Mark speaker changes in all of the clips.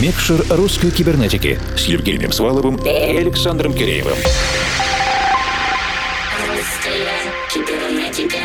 Speaker 1: Микшер русской кибернетики с Евгением Сваловым и Александром Киреевым.
Speaker 2: Русская кибернетика.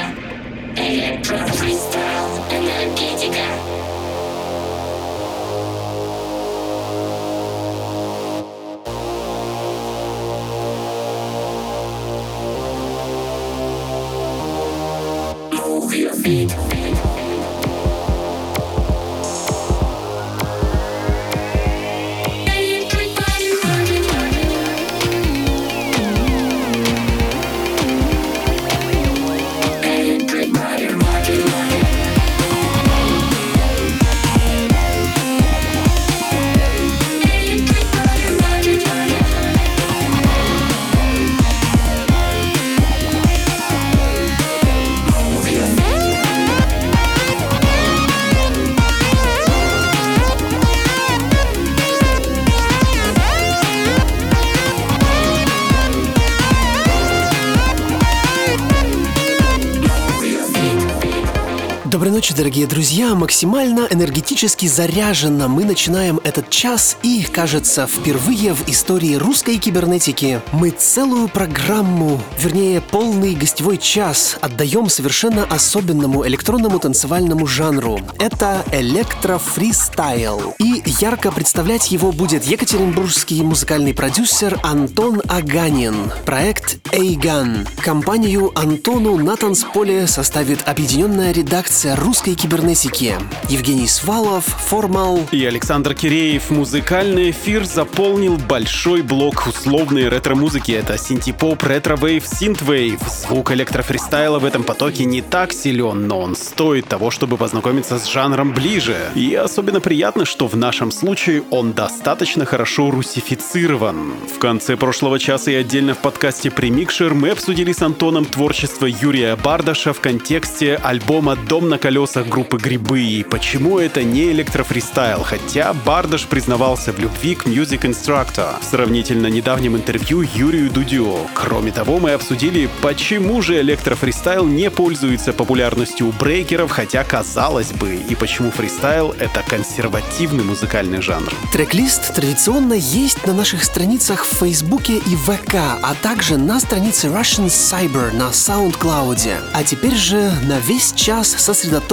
Speaker 3: Ночи, дорогие друзья! Максимально энергетически заряженно мы начинаем этот час и, кажется, впервые в истории русской кибернетики мы целую программу, вернее, полный гостевой час отдаем совершенно особенному электронному танцевальному жанру. Это электрофристайл. И ярко представлять его будет екатеринбургский музыкальный продюсер Антон Аганин. Проект Эйган. Компанию Антону на танцполе составит объединенная редакция русской кибернетики. Евгений Свалов, Формал,
Speaker 4: И Александр Киреев. Музыкальный эфир заполнил большой блок условной ретро-музыки. Это синтепоп, ретро-вейв, синт-вейв. Звук электрофристайла в этом потоке не так силен, но он стоит того, чтобы познакомиться с жанром ближе. И особенно приятно, что в нашем случае он достаточно хорошо русифицирован. В конце прошлого часа и отдельно в подкасте «Премикшер» мы обсудили с Антоном творчество Юрия Бардаша в контексте альбома «Дом на колесах» группы «Грибы» и почему это не электрофристайл, хотя Бардаш признавался в любви к Music Instructor в сравнительно недавнем интервью Юрию Дудю. Кроме того, мы обсудили, почему же электрофристайл не пользуется популярностью у брейкеров, хотя казалось бы, и почему фристайл — это консервативный музыкальный жанр.
Speaker 3: Трек-лист традиционно есть на наших страницах в Фейсбуке и ВК, а также на странице Russian Cyber на SoundCloud. А теперь же на весь час сосредоточимся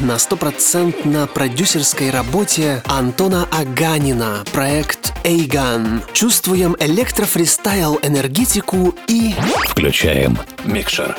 Speaker 3: на стопроцентно продюсерской работе Антона Аганина, проект Эйган. Чувствуем электрофристайл, энергетику и...
Speaker 1: Включаем микшер.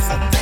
Speaker 5: That's a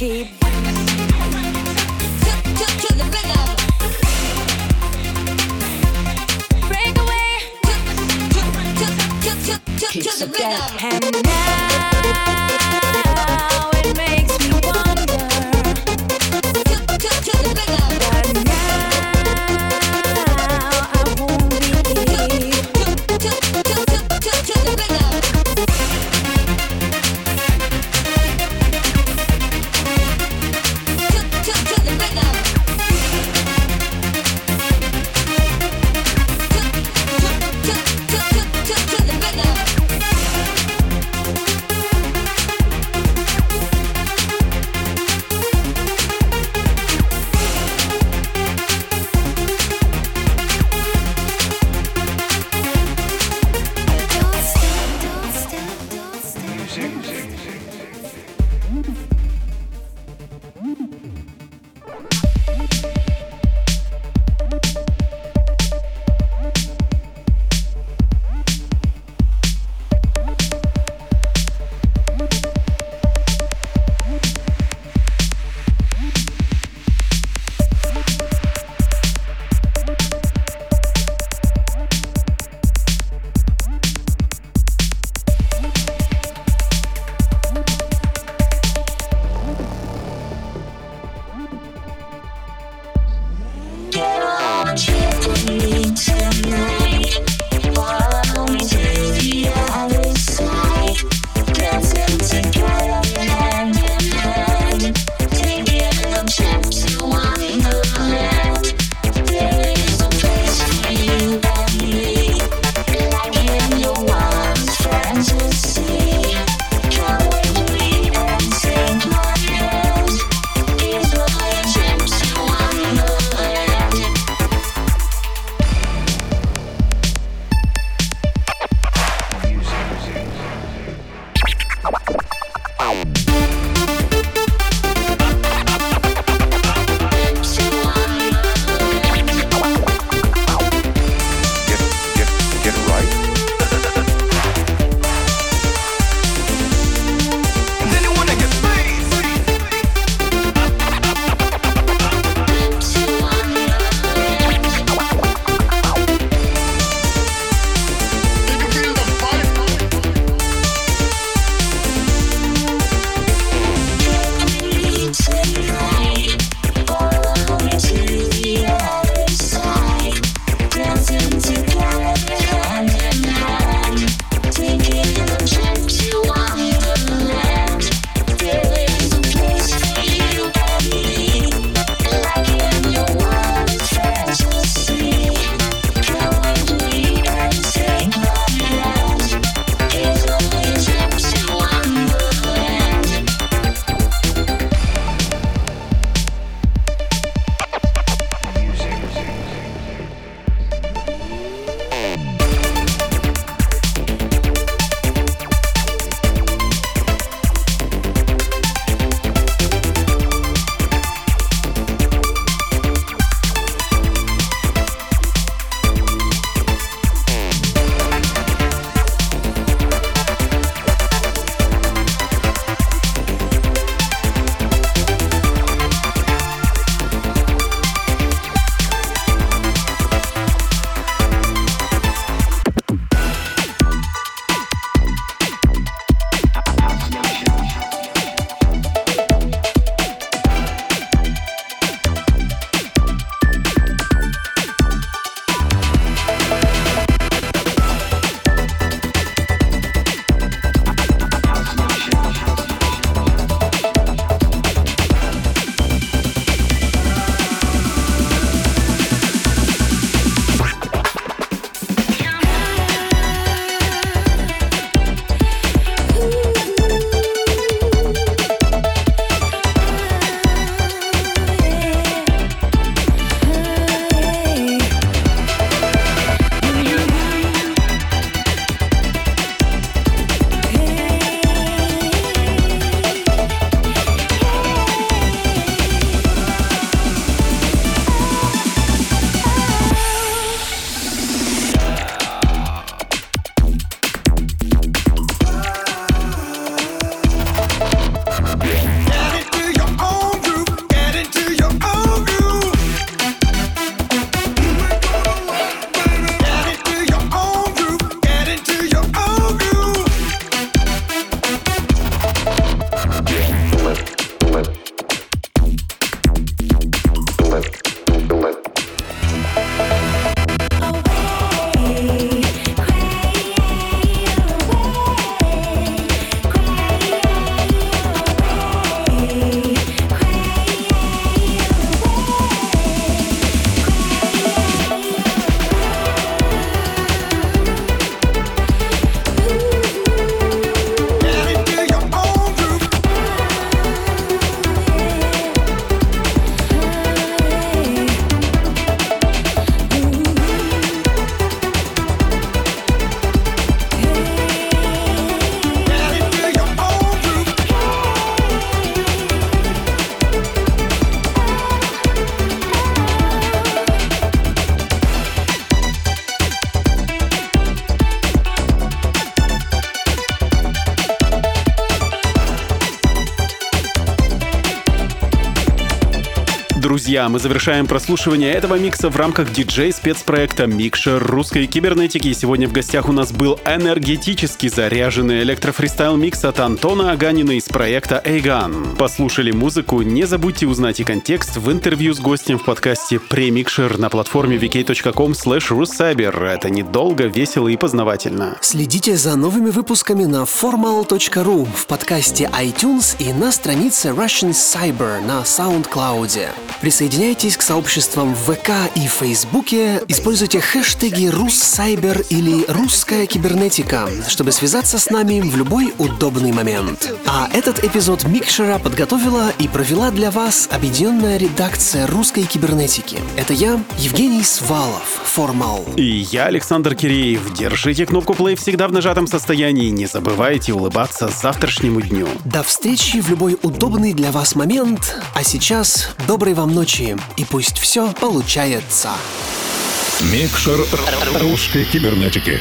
Speaker 6: keep. To, the rhythm. Break away. To
Speaker 7: the
Speaker 1: rhythm.
Speaker 4: Друзья, мы завершаем прослушивание этого микса в рамках диджей-спецпроекта «Микшер русской кибернетики». Сегодня в гостях у нас был энергетически заряженный электрофристайл микс от Антона Аганина из проекта Эйган. Послушали музыку? Не забудьте узнать и контекст в интервью с гостем в подкасте «Премикшер» на платформе vk.com slash Это недолго, весело и познавательно.
Speaker 3: Следите за новыми выпусками на formal.ru, в подкасте iTunes и на странице Russian Cyber на SoundCloud. Присоединяйтесь к сообществам в ВК и Фейсбуке, используйте хэштеги «Руссайбер» или «Русская кибернетика», чтобы связаться с нами в любой удобный момент. А этот эпизод Микшера подготовила и провела для вас объединенная редакция русской кибернетики. Это я, Евгений Свалов, Формал.
Speaker 4: И я, Александр Киреев. Держите кнопку play всегда в нажатом состоянии. Не забывайте улыбаться завтрашнему дню.
Speaker 3: До встречи в любой удобный для вас момент. А сейчас доброй вам ночи и пусть все получается.
Speaker 1: Микшер русской кибернетики.